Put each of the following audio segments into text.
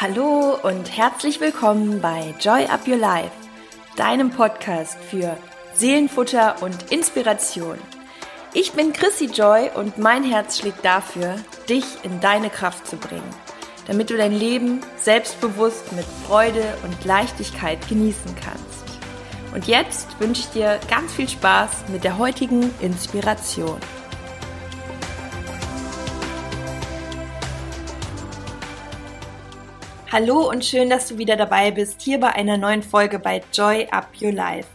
Hallo und herzlich willkommen bei Joy Up Your Life, deinem Podcast für Seelenfutter und Inspiration. Ich bin Chrissy Joy und mein Herz schlägt dafür, dich in deine Kraft zu bringen, damit du dein Leben selbstbewusst mit Freude und Leichtigkeit genießen kannst. Und jetzt wünsche ich dir ganz viel Spaß mit der heutigen Inspiration. Hallo und schön, dass du wieder dabei bist, hier bei einer neuen Folge bei Joy Up Your Life.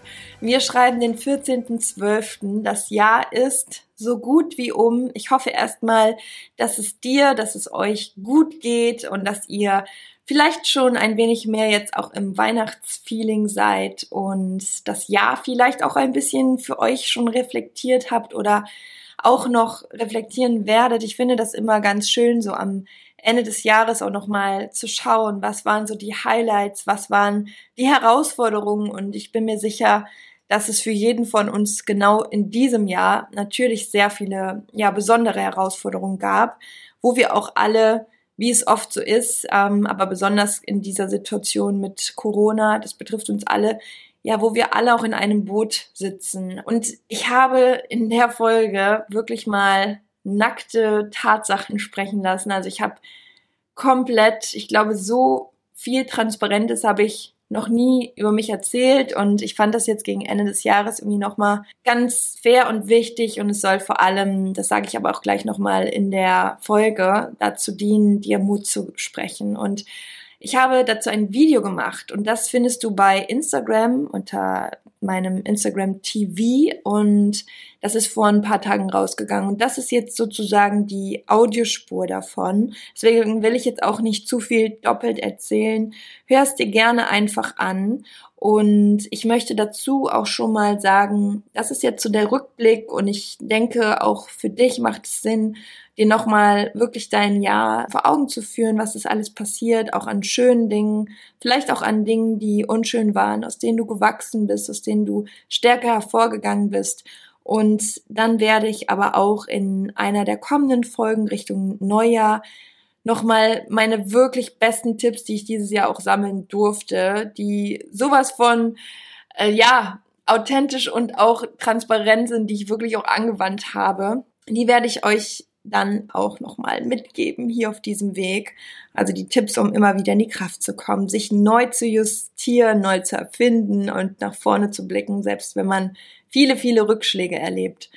Wir schreiben den 14.12. Das Jahr ist so gut wie um. Ich hoffe erstmal, dass es dir, dass es euch gut geht und dass ihr vielleicht schon ein wenig mehr jetzt auch im Weihnachtsfeeling seid und das Jahr vielleicht auch ein bisschen für euch schon reflektiert habt oder auch noch reflektieren werdet. Ich finde das immer ganz schön, so am Ende des Jahres auch nochmal zu schauen, was waren so die Highlights, was waren die Herausforderungen und ich bin mir sicher, dass es für jeden von uns genau in diesem Jahr natürlich sehr viele, ja, besondere Herausforderungen gab, wo wir auch alle, wie es oft so ist, ähm, aber besonders in dieser Situation mit Corona, das betrifft uns alle, ja, wo wir alle auch in einem Boot sitzen. Und ich habe in der Folge wirklich mal nackte Tatsachen sprechen lassen. Also ich habe komplett, ich glaube, so viel Transparentes habe ich noch nie über mich erzählt. Und ich fand das jetzt gegen Ende des Jahres irgendwie nochmal ganz fair und wichtig. Und es soll vor allem, das sage ich aber auch gleich nochmal in der Folge, dazu dienen, dir Mut zu sprechen. Und ich habe dazu ein Video gemacht. Und das findest du bei Instagram unter meinem Instagram TV und das ist vor ein paar Tagen rausgegangen und das ist jetzt sozusagen die Audiospur davon. Deswegen will ich jetzt auch nicht zu viel doppelt erzählen. Hörst dir gerne einfach an und ich möchte dazu auch schon mal sagen, das ist jetzt so der Rückblick und ich denke auch für dich macht es Sinn, dir nochmal wirklich dein Jahr vor Augen zu führen, was ist alles passiert, auch an schönen Dingen, vielleicht auch an Dingen, die unschön waren, aus denen du gewachsen bist, aus denen du stärker hervorgegangen bist. Und dann werde ich aber auch in einer der kommenden Folgen Richtung Neujahr nochmal meine wirklich besten Tipps, die ich dieses Jahr auch sammeln durfte, die sowas von, äh, ja, authentisch und auch transparent sind, die ich wirklich auch angewandt habe. Die werde ich euch dann auch nochmal mitgeben hier auf diesem Weg. Also die Tipps, um immer wieder in die Kraft zu kommen, sich neu zu justieren, neu zu erfinden und nach vorne zu blicken, selbst wenn man viele, viele Rückschläge erlebt.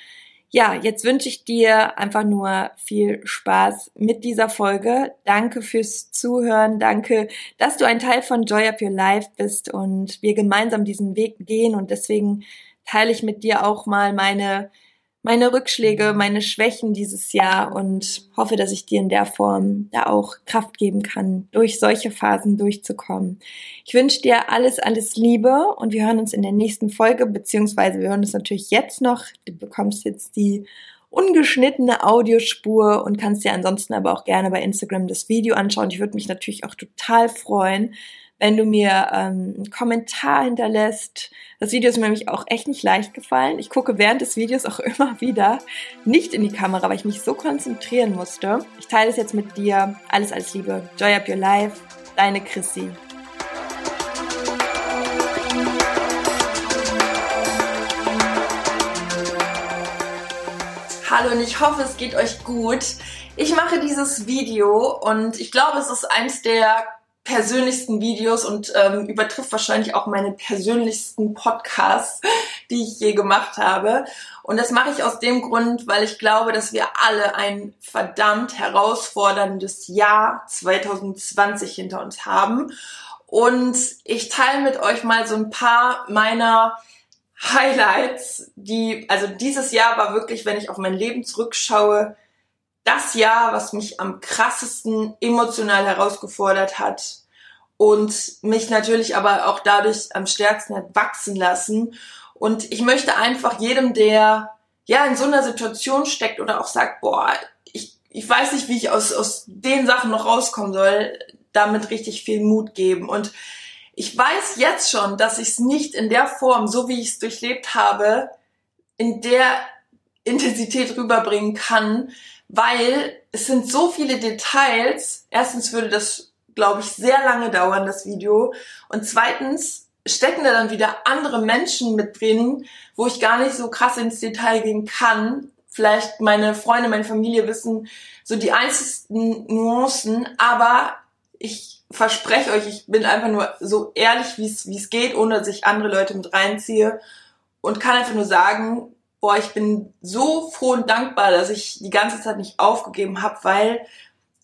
Ja, jetzt wünsche ich dir einfach nur viel Spaß mit dieser Folge. Danke fürs Zuhören. Danke, dass du ein Teil von Joy Up Your Life bist und wir gemeinsam diesen Weg gehen. Und deswegen teile ich mit dir auch mal meine meine Rückschläge, meine Schwächen dieses Jahr und hoffe, dass ich dir in der Form da auch Kraft geben kann, durch solche Phasen durchzukommen. Ich wünsche dir alles, alles Liebe und wir hören uns in der nächsten Folge, beziehungsweise wir hören uns natürlich jetzt noch. Du bekommst jetzt die ungeschnittene Audiospur und kannst dir ansonsten aber auch gerne bei Instagram das Video anschauen. Ich würde mich natürlich auch total freuen, wenn du mir ähm, einen Kommentar hinterlässt. Das Video ist mir nämlich auch echt nicht leicht gefallen. Ich gucke während des Videos auch immer wieder nicht in die Kamera, weil ich mich so konzentrieren musste. Ich teile es jetzt mit dir. Alles, alles Liebe. Joy up your life. Deine Chrissy. Hallo und ich hoffe, es geht euch gut. Ich mache dieses Video und ich glaube, es ist eins der persönlichsten Videos und ähm, übertrifft wahrscheinlich auch meine persönlichsten Podcasts, die ich je gemacht habe. Und das mache ich aus dem Grund, weil ich glaube, dass wir alle ein verdammt herausforderndes Jahr 2020 hinter uns haben. Und ich teile mit euch mal so ein paar meiner Highlights, die, also dieses Jahr war wirklich, wenn ich auf mein Leben zurückschaue, das Jahr, was mich am krassesten emotional herausgefordert hat und mich natürlich aber auch dadurch am stärksten hat wachsen lassen. Und ich möchte einfach jedem, der ja in so einer Situation steckt oder auch sagt, boah, ich, ich weiß nicht, wie ich aus, aus den Sachen noch rauskommen soll, damit richtig viel Mut geben. Und ich weiß jetzt schon, dass ich es nicht in der Form, so wie ich es durchlebt habe, in der Intensität rüberbringen kann, weil es sind so viele Details. Erstens würde das glaube ich, sehr lange dauern, das Video. Und zweitens stecken da dann wieder andere Menschen mit drin, wo ich gar nicht so krass ins Detail gehen kann. Vielleicht meine Freunde, meine Familie wissen so die einzelnen Nuancen, aber ich verspreche euch, ich bin einfach nur so ehrlich, wie es geht, ohne dass ich andere Leute mit reinziehe und kann einfach nur sagen, boah, ich bin so froh und dankbar, dass ich die ganze Zeit nicht aufgegeben habe, weil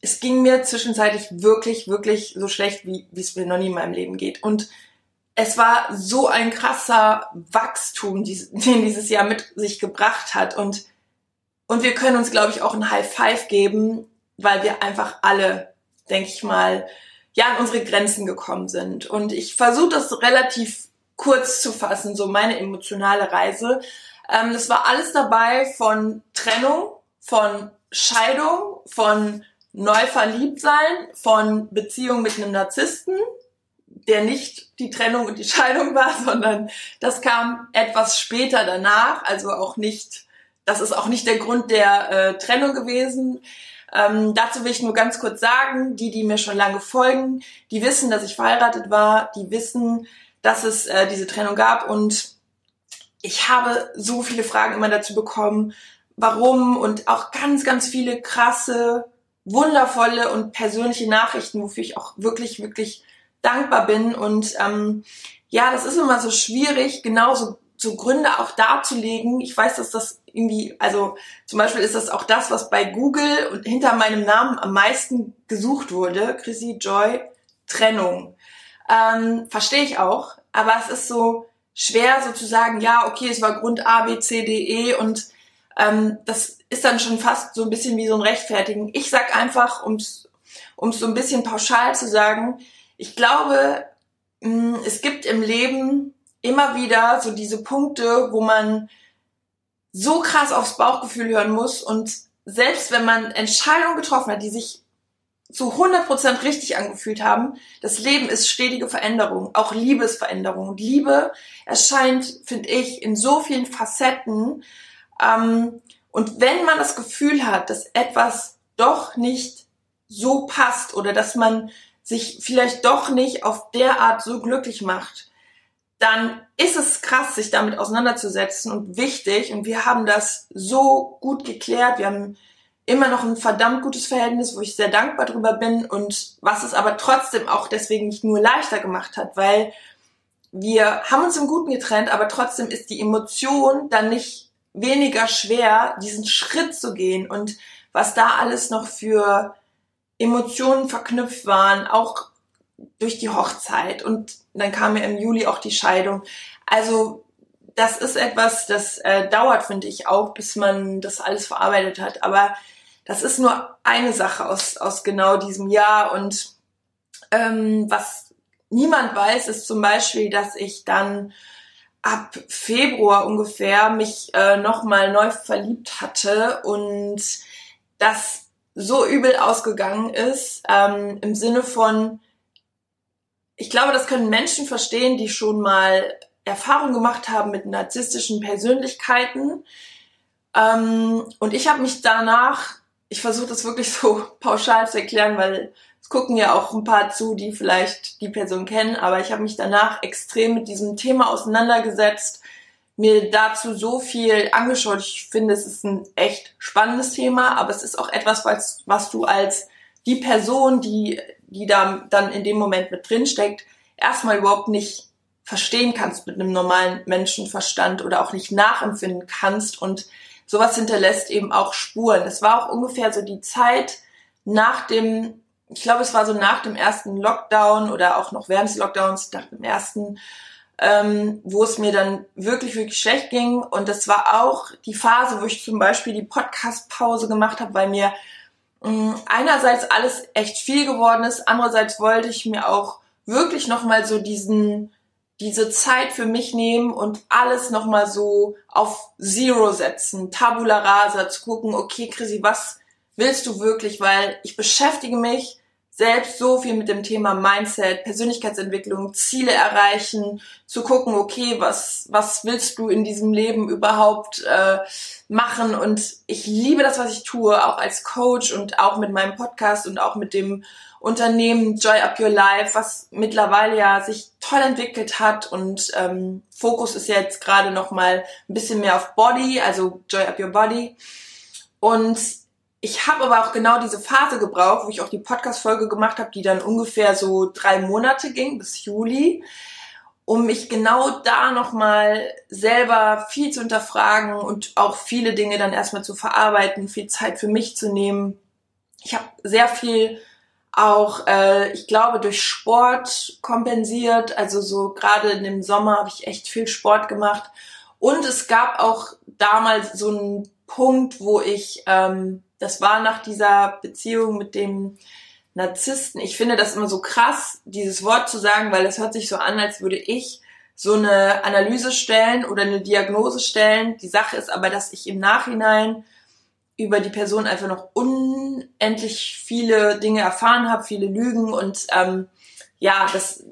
es ging mir zwischenzeitlich wirklich, wirklich so schlecht, wie, es mir noch nie in meinem Leben geht. Und es war so ein krasser Wachstum, den dieses Jahr mit sich gebracht hat. Und, und wir können uns, glaube ich, auch ein High Five geben, weil wir einfach alle, denke ich mal, ja, an unsere Grenzen gekommen sind. Und ich versuche das relativ kurz zu fassen, so meine emotionale Reise. Ähm, das war alles dabei von Trennung, von Scheidung, von neu verliebt sein, von Beziehung mit einem Narzissten, der nicht die Trennung und die Scheidung war, sondern das kam etwas später danach, also auch nicht, das ist auch nicht der Grund der äh, Trennung gewesen. Ähm, dazu will ich nur ganz kurz sagen, die, die mir schon lange folgen, die wissen, dass ich verheiratet war, die wissen, dass es äh, diese Trennung gab und ich habe so viele Fragen immer dazu bekommen, warum und auch ganz, ganz viele krasse, wundervolle und persönliche Nachrichten, wofür ich auch wirklich, wirklich dankbar bin. Und ähm, ja, das ist immer so schwierig, genauso so Gründe auch darzulegen. Ich weiß, dass das irgendwie, also zum Beispiel ist das auch das, was bei Google und hinter meinem Namen am meisten gesucht wurde. Chrissy Joy Trennung. Ähm, Verstehe ich auch, aber es ist so schwer sozusagen, ja, okay, es war Grund A, B, C, D, E und ähm, das ist dann schon fast so ein bisschen wie so ein Rechtfertigen. Ich sag einfach, um es so ein bisschen pauschal zu sagen, ich glaube, mh, es gibt im Leben immer wieder so diese Punkte, wo man so krass aufs Bauchgefühl hören muss und selbst wenn man Entscheidungen getroffen hat, die sich zu 100% richtig angefühlt haben. Das Leben ist stetige Veränderung, auch Liebesveränderung. Liebe erscheint, finde ich, in so vielen Facetten. Ähm, und wenn man das Gefühl hat, dass etwas doch nicht so passt oder dass man sich vielleicht doch nicht auf der Art so glücklich macht, dann ist es krass, sich damit auseinanderzusetzen und wichtig. Und wir haben das so gut geklärt. Wir haben immer noch ein verdammt gutes Verhältnis, wo ich sehr dankbar drüber bin und was es aber trotzdem auch deswegen nicht nur leichter gemacht hat, weil wir haben uns im Guten getrennt, aber trotzdem ist die Emotion dann nicht weniger schwer, diesen Schritt zu gehen und was da alles noch für Emotionen verknüpft waren, auch durch die Hochzeit und dann kam ja im Juli auch die Scheidung. Also das ist etwas, das äh, dauert, finde ich, auch, bis man das alles verarbeitet hat. Aber das ist nur eine Sache aus, aus genau diesem Jahr. Und ähm, was niemand weiß, ist zum Beispiel, dass ich dann ab Februar ungefähr mich äh, nochmal neu verliebt hatte und das so übel ausgegangen ist, ähm, im Sinne von, ich glaube, das können Menschen verstehen, die schon mal Erfahrung gemacht haben mit narzisstischen Persönlichkeiten. Ähm, und ich habe mich danach ich versuche das wirklich so pauschal zu erklären, weil es gucken ja auch ein paar zu, die vielleicht die Person kennen, aber ich habe mich danach extrem mit diesem Thema auseinandergesetzt, mir dazu so viel angeschaut. Ich finde, es ist ein echt spannendes Thema, aber es ist auch etwas, was, was du als die Person, die, die da dann in dem Moment mit drin steckt, erstmal überhaupt nicht verstehen kannst mit einem normalen Menschenverstand oder auch nicht nachempfinden kannst und sowas hinterlässt eben auch Spuren. Es war auch ungefähr so die Zeit nach dem, ich glaube, es war so nach dem ersten Lockdown oder auch noch während des Lockdowns, nach dem ersten, ähm, wo es mir dann wirklich, wirklich schlecht ging. Und das war auch die Phase, wo ich zum Beispiel die Podcast-Pause gemacht habe, weil mir mm, einerseits alles echt viel geworden ist, andererseits wollte ich mir auch wirklich nochmal so diesen diese Zeit für mich nehmen und alles nochmal so auf Zero setzen, Tabula rasa, zu gucken, okay, Chrissy, was willst du wirklich? Weil ich beschäftige mich selbst so viel mit dem Thema Mindset, Persönlichkeitsentwicklung, Ziele erreichen, zu gucken, okay, was, was willst du in diesem Leben überhaupt äh, machen? Und ich liebe das, was ich tue, auch als Coach und auch mit meinem Podcast und auch mit dem Unternehmen Joy Up Your Life, was mittlerweile ja sich toll entwickelt hat und ähm, Fokus ist jetzt gerade noch mal ein bisschen mehr auf Body, also Joy Up Your Body. Und ich habe aber auch genau diese Phase gebraucht, wo ich auch die Podcast-Folge gemacht habe, die dann ungefähr so drei Monate ging, bis Juli, um mich genau da nochmal selber viel zu hinterfragen und auch viele Dinge dann erstmal zu verarbeiten, viel Zeit für mich zu nehmen. Ich habe sehr viel auch, äh, ich glaube, durch Sport kompensiert. Also so gerade in dem Sommer habe ich echt viel Sport gemacht. Und es gab auch damals so einen Punkt, wo ich ähm, das war nach dieser Beziehung mit dem Narzissten. Ich finde das immer so krass, dieses Wort zu sagen, weil es hört sich so an, als würde ich so eine Analyse stellen oder eine Diagnose stellen. Die Sache ist aber, dass ich im Nachhinein über die Person einfach noch unendlich viele Dinge erfahren habe, viele Lügen und ähm, ja, das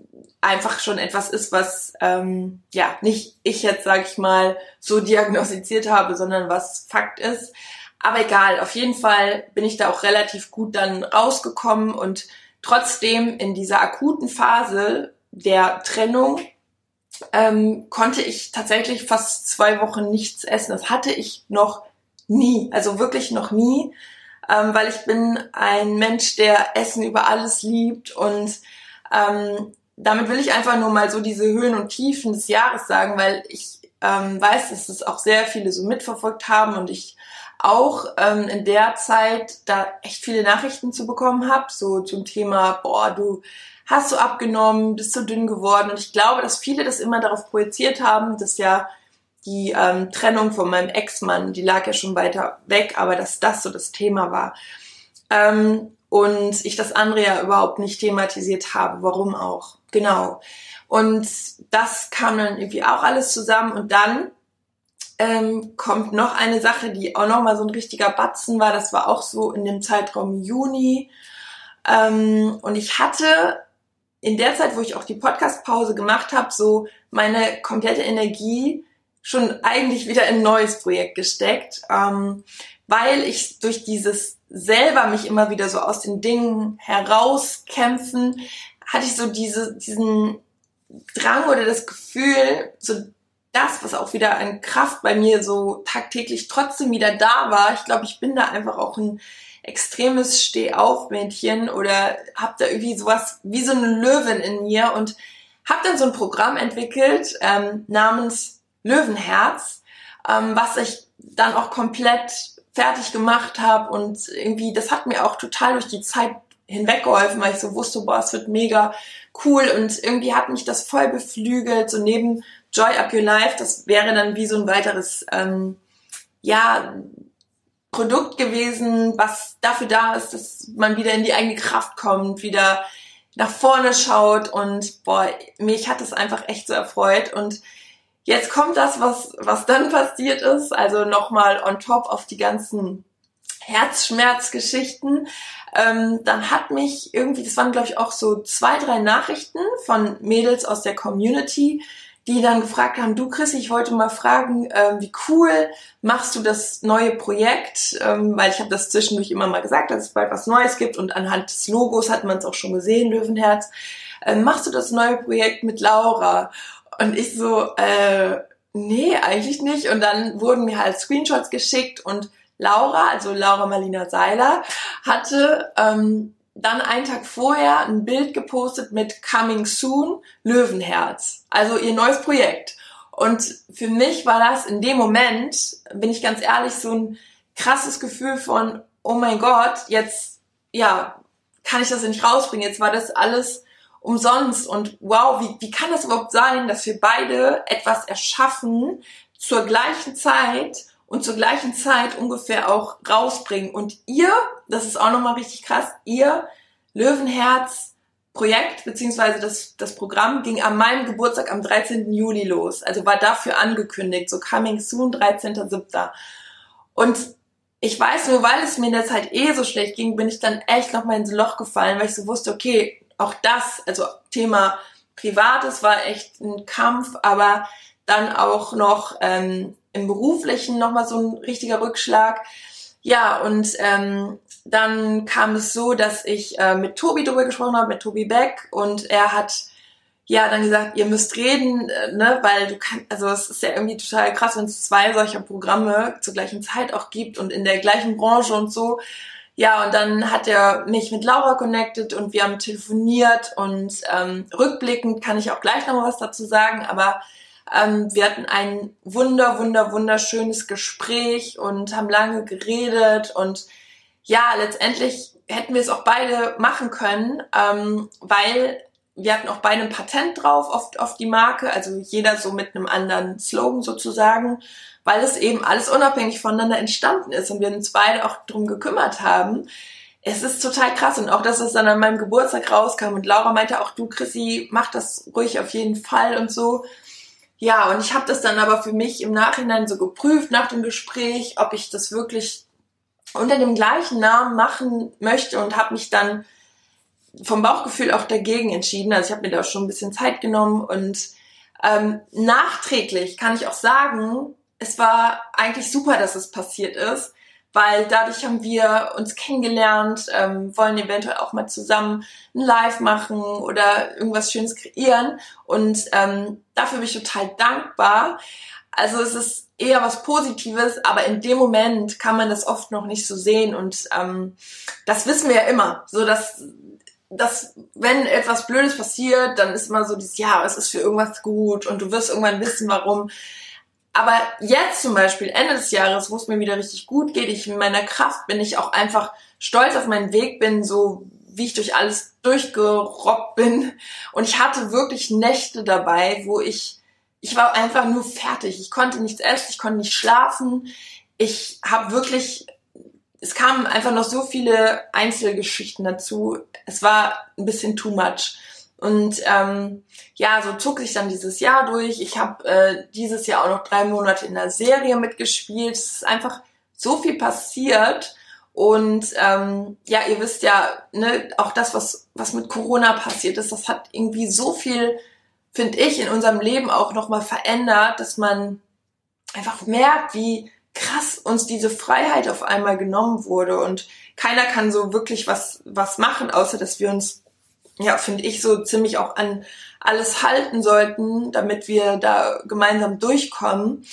einfach schon etwas ist, was ähm, ja nicht ich jetzt sage ich mal so diagnostiziert habe, sondern was Fakt ist. Aber egal, auf jeden Fall bin ich da auch relativ gut dann rausgekommen und trotzdem in dieser akuten Phase der Trennung ähm, konnte ich tatsächlich fast zwei Wochen nichts essen. Das hatte ich noch nie, also wirklich noch nie, ähm, weil ich bin ein Mensch, der Essen über alles liebt und ähm, damit will ich einfach nur mal so diese Höhen und Tiefen des Jahres sagen, weil ich ähm, weiß, dass es auch sehr viele so mitverfolgt haben und ich auch ähm, in der Zeit da echt viele Nachrichten zu bekommen habe, so zum Thema, boah, du hast so abgenommen, bist so dünn geworden. Und ich glaube, dass viele das immer darauf projiziert haben, dass ja die ähm, Trennung von meinem Ex-Mann, die lag ja schon weiter weg, aber dass das so das Thema war. Ähm, und ich das andere ja überhaupt nicht thematisiert habe. Warum auch? Genau. Und das kam dann irgendwie auch alles zusammen und dann ähm, kommt noch eine Sache, die auch noch mal so ein richtiger Batzen war. Das war auch so in dem Zeitraum Juni. Ähm, und ich hatte in der Zeit, wo ich auch die Podcast-Pause gemacht habe, so meine komplette Energie schon eigentlich wieder in ein neues Projekt gesteckt, ähm, weil ich durch dieses selber mich immer wieder so aus den Dingen herauskämpfen, hatte ich so diese, diesen Drang oder das Gefühl, so das, was auch wieder an Kraft bei mir so tagtäglich trotzdem wieder da war. Ich glaube, ich bin da einfach auch ein extremes Stehauf-Mädchen oder hab da irgendwie sowas wie so eine Löwin in mir und hab dann so ein Programm entwickelt ähm, namens Löwenherz, ähm, was ich dann auch komplett fertig gemacht habe und irgendwie, das hat mir auch total durch die Zeit hinweggeholfen, weil ich so wusste, boah, es wird mega cool. Und irgendwie hat mich das voll beflügelt, so neben Joy Up Your Life, das wäre dann wie so ein weiteres, ähm, ja, Produkt gewesen, was dafür da ist, dass man wieder in die eigene Kraft kommt, wieder nach vorne schaut. Und boah, mich hat es einfach echt so erfreut. Und jetzt kommt das, was, was dann passiert ist, also nochmal on top auf die ganzen Herzschmerzgeschichten. Ähm, dann hat mich irgendwie, das waren glaube ich auch so zwei, drei Nachrichten von Mädels aus der Community, die dann gefragt haben, du Chris, ich wollte mal fragen, ähm, wie cool machst du das neue Projekt? Ähm, weil ich habe das zwischendurch immer mal gesagt, dass es bald was Neues gibt und anhand des Logos hat man es auch schon gesehen, Löwenherz. Ähm, machst du das neue Projekt mit Laura? Und ich so, äh, nee, eigentlich nicht. Und dann wurden mir halt Screenshots geschickt und Laura, also Laura Marlina Seiler, hatte ähm, dann einen Tag vorher ein Bild gepostet mit Coming Soon Löwenherz, also ihr neues Projekt. Und für mich war das in dem Moment, bin ich ganz ehrlich, so ein krasses Gefühl von, oh mein Gott, jetzt, ja, kann ich das nicht rausbringen, jetzt war das alles umsonst. Und wow, wie, wie kann das überhaupt sein, dass wir beide etwas erschaffen zur gleichen Zeit und zur gleichen Zeit ungefähr auch rausbringen. Und ihr, das ist auch nochmal richtig krass, ihr Löwenherz Projekt beziehungsweise das, das Programm ging an meinem Geburtstag am 13. Juli los. Also war dafür angekündigt, so coming soon, 13.07. Und ich weiß nur, weil es mir in der Zeit eh so schlecht ging, bin ich dann echt nochmal ins Loch gefallen, weil ich so wusste, okay, auch das, also Thema Privates war echt ein Kampf, aber dann auch noch ähm, im Beruflichen nochmal so ein richtiger Rückschlag. Ja, und ähm, dann kam es so, dass ich äh, mit Tobi drüber gesprochen habe, mit Tobi Beck, und er hat ja dann gesagt, ihr müsst reden, äh, ne, weil du kannst, also es ist ja irgendwie total krass, wenn es zwei solcher Programme zur gleichen Zeit auch gibt und in der gleichen Branche und so. Ja, und dann hat er mich mit Laura connected und wir haben telefoniert und ähm, rückblickend kann ich auch gleich noch mal was dazu sagen, aber ähm, wir hatten ein wunder, wunder, wunderschönes Gespräch und haben lange geredet und ja, letztendlich hätten wir es auch beide machen können, ähm, weil wir hatten auch beide ein Patent drauf auf, auf die Marke, also jeder so mit einem anderen Slogan sozusagen, weil es eben alles unabhängig voneinander entstanden ist und wir uns beide auch drum gekümmert haben. Es ist total krass und auch, dass es dann an meinem Geburtstag rauskam und Laura meinte auch, du Chrissy, mach das ruhig auf jeden Fall und so. Ja, und ich habe das dann aber für mich im Nachhinein so geprüft nach dem Gespräch, ob ich das wirklich unter dem gleichen Namen machen möchte und habe mich dann vom Bauchgefühl auch dagegen entschieden. Also ich habe mir da schon ein bisschen Zeit genommen und ähm, nachträglich kann ich auch sagen, es war eigentlich super, dass es passiert ist, weil dadurch haben wir uns kennengelernt, ähm, wollen eventuell auch mal zusammen ein Live machen oder irgendwas Schönes kreieren und ähm, dafür bin ich total dankbar. Also es ist eher was Positives, aber in dem Moment kann man das oft noch nicht so sehen und ähm, das wissen wir ja immer, so dass dass wenn etwas Blödes passiert, dann ist immer so dieses, ja, es ist für irgendwas gut und du wirst irgendwann wissen, warum. Aber jetzt zum Beispiel, Ende des Jahres, wo es mir wieder richtig gut geht, ich in meiner Kraft bin, ich auch einfach stolz auf meinen Weg bin, so wie ich durch alles durchgerobbt bin. Und ich hatte wirklich Nächte dabei, wo ich, ich war einfach nur fertig. Ich konnte nichts essen, ich konnte nicht schlafen. Ich habe wirklich es kamen einfach noch so viele Einzelgeschichten dazu. Es war ein bisschen too much. Und ähm, ja, so zog sich dann dieses Jahr durch. Ich habe äh, dieses Jahr auch noch drei Monate in der Serie mitgespielt. Es ist einfach so viel passiert. Und ähm, ja, ihr wisst ja, ne, auch das, was, was mit Corona passiert ist, das hat irgendwie so viel, finde ich, in unserem Leben auch nochmal verändert, dass man einfach merkt, wie krass uns diese Freiheit auf einmal genommen wurde und keiner kann so wirklich was, was machen, außer dass wir uns, ja, finde ich, so ziemlich auch an alles halten sollten, damit wir da gemeinsam durchkommen.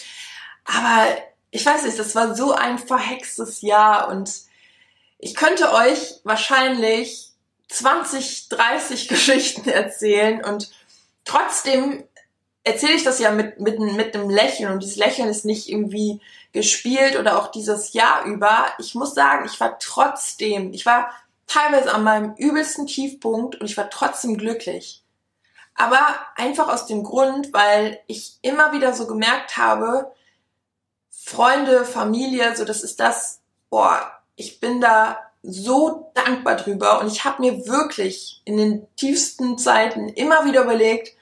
Aber ich weiß nicht, das war so ein verhextes Jahr und ich könnte euch wahrscheinlich 20, 30 Geschichten erzählen und trotzdem erzähle ich das ja mit, mit, mit einem Lächeln und dieses Lächeln ist nicht irgendwie gespielt oder auch dieses Jahr über. Ich muss sagen, ich war trotzdem, ich war teilweise an meinem übelsten Tiefpunkt und ich war trotzdem glücklich. Aber einfach aus dem Grund, weil ich immer wieder so gemerkt habe, Freunde, Familie, so das ist das, boah, ich bin da so dankbar drüber und ich habe mir wirklich in den tiefsten Zeiten immer wieder überlegt,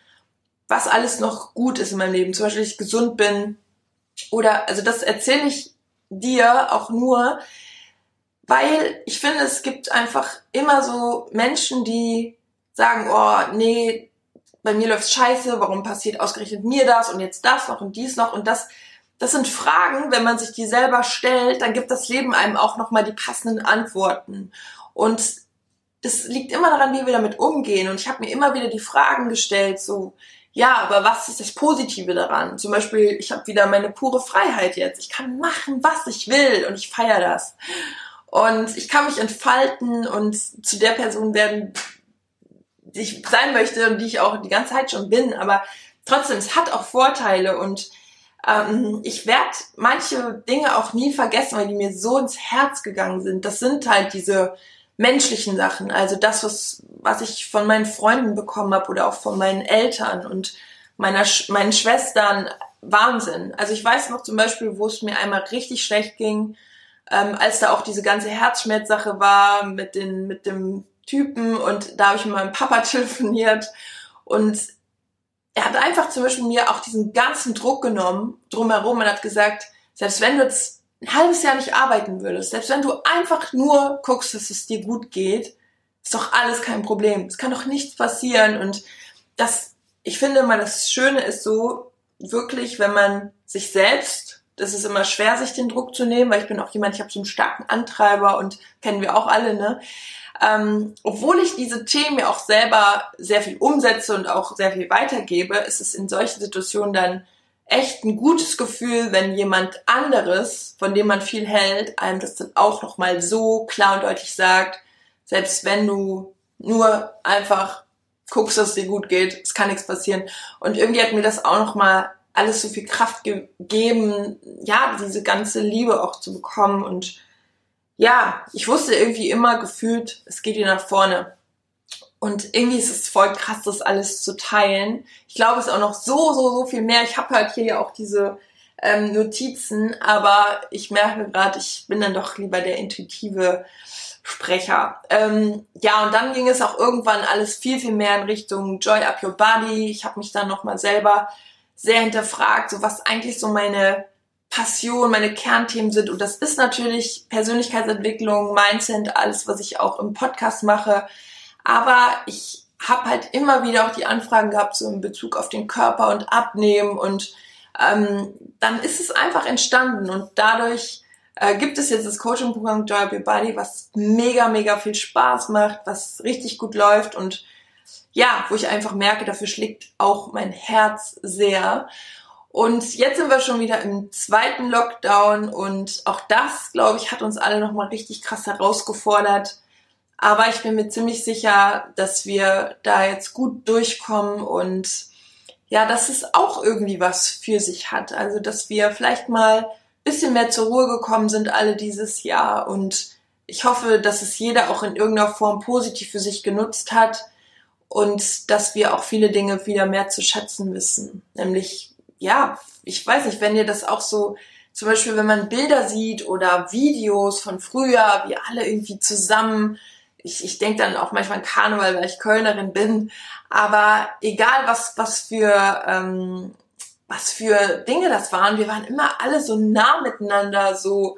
was alles noch gut ist in meinem Leben. Zum Beispiel, dass ich gesund bin. Oder, also das erzähle ich dir auch nur, weil ich finde, es gibt einfach immer so Menschen, die sagen, oh, nee, bei mir läuft scheiße, warum passiert ausgerechnet mir das und jetzt das noch und dies noch und das. Das sind Fragen, wenn man sich die selber stellt, dann gibt das Leben einem auch nochmal die passenden Antworten. Und es liegt immer daran, wie wir damit umgehen. Und ich habe mir immer wieder die Fragen gestellt, so, ja, aber was ist das Positive daran? Zum Beispiel, ich habe wieder meine pure Freiheit jetzt. Ich kann machen, was ich will und ich feiere das. Und ich kann mich entfalten und zu der Person werden, die ich sein möchte und die ich auch die ganze Zeit schon bin. Aber trotzdem, es hat auch Vorteile und ähm, ich werde manche Dinge auch nie vergessen, weil die mir so ins Herz gegangen sind. Das sind halt diese menschlichen Sachen, also das, was, was ich von meinen Freunden bekommen habe oder auch von meinen Eltern und meiner, meinen Schwestern, Wahnsinn. Also ich weiß noch zum Beispiel, wo es mir einmal richtig schlecht ging, ähm, als da auch diese ganze Herzschmerzsache war mit, den, mit dem Typen und da habe ich mit meinem Papa telefoniert und er hat einfach zum Beispiel mir auch diesen ganzen Druck genommen drumherum und hat gesagt, selbst wenn du jetzt ein halbes Jahr nicht arbeiten würdest, selbst wenn du einfach nur guckst, dass es dir gut geht, ist doch alles kein Problem. Es kann doch nichts passieren. Und das, ich finde immer, das Schöne ist so, wirklich, wenn man sich selbst, das ist immer schwer, sich den Druck zu nehmen, weil ich bin auch jemand, ich habe so einen starken Antreiber und kennen wir auch alle, ne? Ähm, obwohl ich diese Themen ja auch selber sehr viel umsetze und auch sehr viel weitergebe, ist es in solchen Situationen dann echt ein gutes Gefühl, wenn jemand anderes, von dem man viel hält, einem das dann auch nochmal so klar und deutlich sagt, selbst wenn du nur einfach guckst, dass es dir gut geht, es kann nichts passieren. Und irgendwie hat mir das auch nochmal alles so viel Kraft gegeben, ja, diese ganze Liebe auch zu bekommen und ja, ich wusste irgendwie immer gefühlt, es geht wieder nach vorne. Und irgendwie ist es voll krass, das alles zu teilen. Ich glaube, es ist auch noch so, so, so viel mehr. Ich habe halt hier ja auch diese ähm, Notizen, aber ich merke gerade, ich bin dann doch lieber der intuitive Sprecher. Ähm, ja, und dann ging es auch irgendwann alles viel, viel mehr in Richtung Joy Up Your Body. Ich habe mich dann nochmal selber sehr hinterfragt, so was eigentlich so meine Passion, meine Kernthemen sind. Und das ist natürlich Persönlichkeitsentwicklung, Mindset, alles, was ich auch im Podcast mache. Aber ich habe halt immer wieder auch die Anfragen gehabt, so in Bezug auf den Körper und Abnehmen. Und ähm, dann ist es einfach entstanden. Und dadurch äh, gibt es jetzt das Coaching-Programm Joy Your Body, was mega, mega viel Spaß macht, was richtig gut läuft und ja, wo ich einfach merke, dafür schlägt auch mein Herz sehr. Und jetzt sind wir schon wieder im zweiten Lockdown und auch das, glaube ich, hat uns alle nochmal richtig krass herausgefordert. Aber ich bin mir ziemlich sicher, dass wir da jetzt gut durchkommen und ja, dass es auch irgendwie was für sich hat. Also, dass wir vielleicht mal ein bisschen mehr zur Ruhe gekommen sind alle dieses Jahr und ich hoffe, dass es jeder auch in irgendeiner Form positiv für sich genutzt hat und dass wir auch viele Dinge wieder mehr zu schätzen wissen. Nämlich ja, ich weiß nicht, wenn ihr das auch so, zum Beispiel, wenn man Bilder sieht oder Videos von früher, wir alle irgendwie zusammen, ich, ich denke dann auch manchmal an Karneval, weil ich Kölnerin bin, aber egal was, was für, ähm, was für Dinge das waren, wir waren immer alle so nah miteinander, so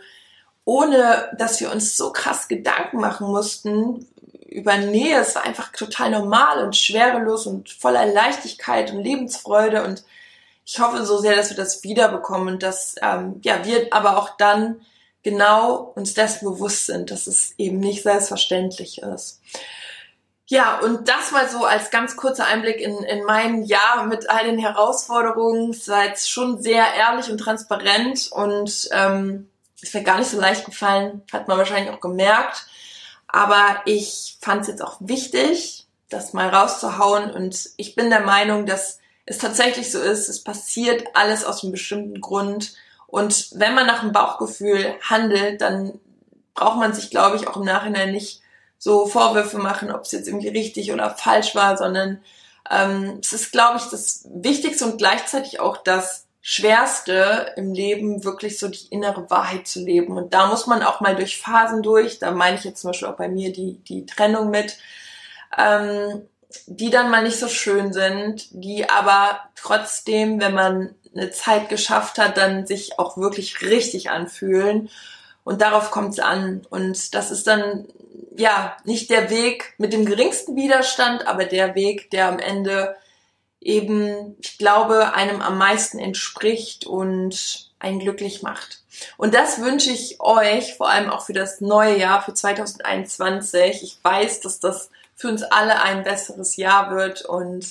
ohne dass wir uns so krass Gedanken machen mussten über Nähe. Es war einfach total normal und schwerelos und voller Leichtigkeit und Lebensfreude und ich hoffe so sehr, dass wir das wiederbekommen und dass ähm, ja, wir aber auch dann genau uns dessen bewusst sind, dass es eben nicht selbstverständlich ist. Ja, und das mal so als ganz kurzer Einblick in, in mein Jahr mit all den Herausforderungen. Es jetzt schon sehr ehrlich und transparent und ähm, ist mir gar nicht so leicht gefallen, hat man wahrscheinlich auch gemerkt. Aber ich fand es jetzt auch wichtig, das mal rauszuhauen und ich bin der Meinung, dass es tatsächlich so ist, es passiert alles aus einem bestimmten Grund. Und wenn man nach dem Bauchgefühl handelt, dann braucht man sich, glaube ich, auch im Nachhinein nicht so Vorwürfe machen, ob es jetzt irgendwie richtig oder falsch war, sondern ähm, es ist, glaube ich, das Wichtigste und gleichzeitig auch das Schwerste im Leben, wirklich so die innere Wahrheit zu leben. Und da muss man auch mal durch Phasen durch. Da meine ich jetzt zum Beispiel auch bei mir die, die Trennung mit. Ähm, die dann mal nicht so schön sind, die aber trotzdem, wenn man eine Zeit geschafft hat, dann sich auch wirklich richtig anfühlen. Und darauf kommt es an. Und das ist dann ja nicht der Weg mit dem geringsten Widerstand, aber der Weg, der am Ende eben, ich glaube, einem am meisten entspricht und einen glücklich macht. Und das wünsche ich euch, vor allem auch für das neue Jahr, für 2021. Ich weiß, dass das für uns alle ein besseres Jahr wird und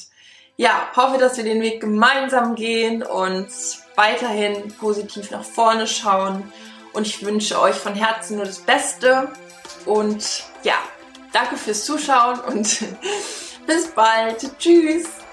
ja, hoffe, dass wir den Weg gemeinsam gehen und weiterhin positiv nach vorne schauen. Und ich wünsche euch von Herzen nur das Beste. Und ja, danke fürs Zuschauen und bis bald. Tschüss.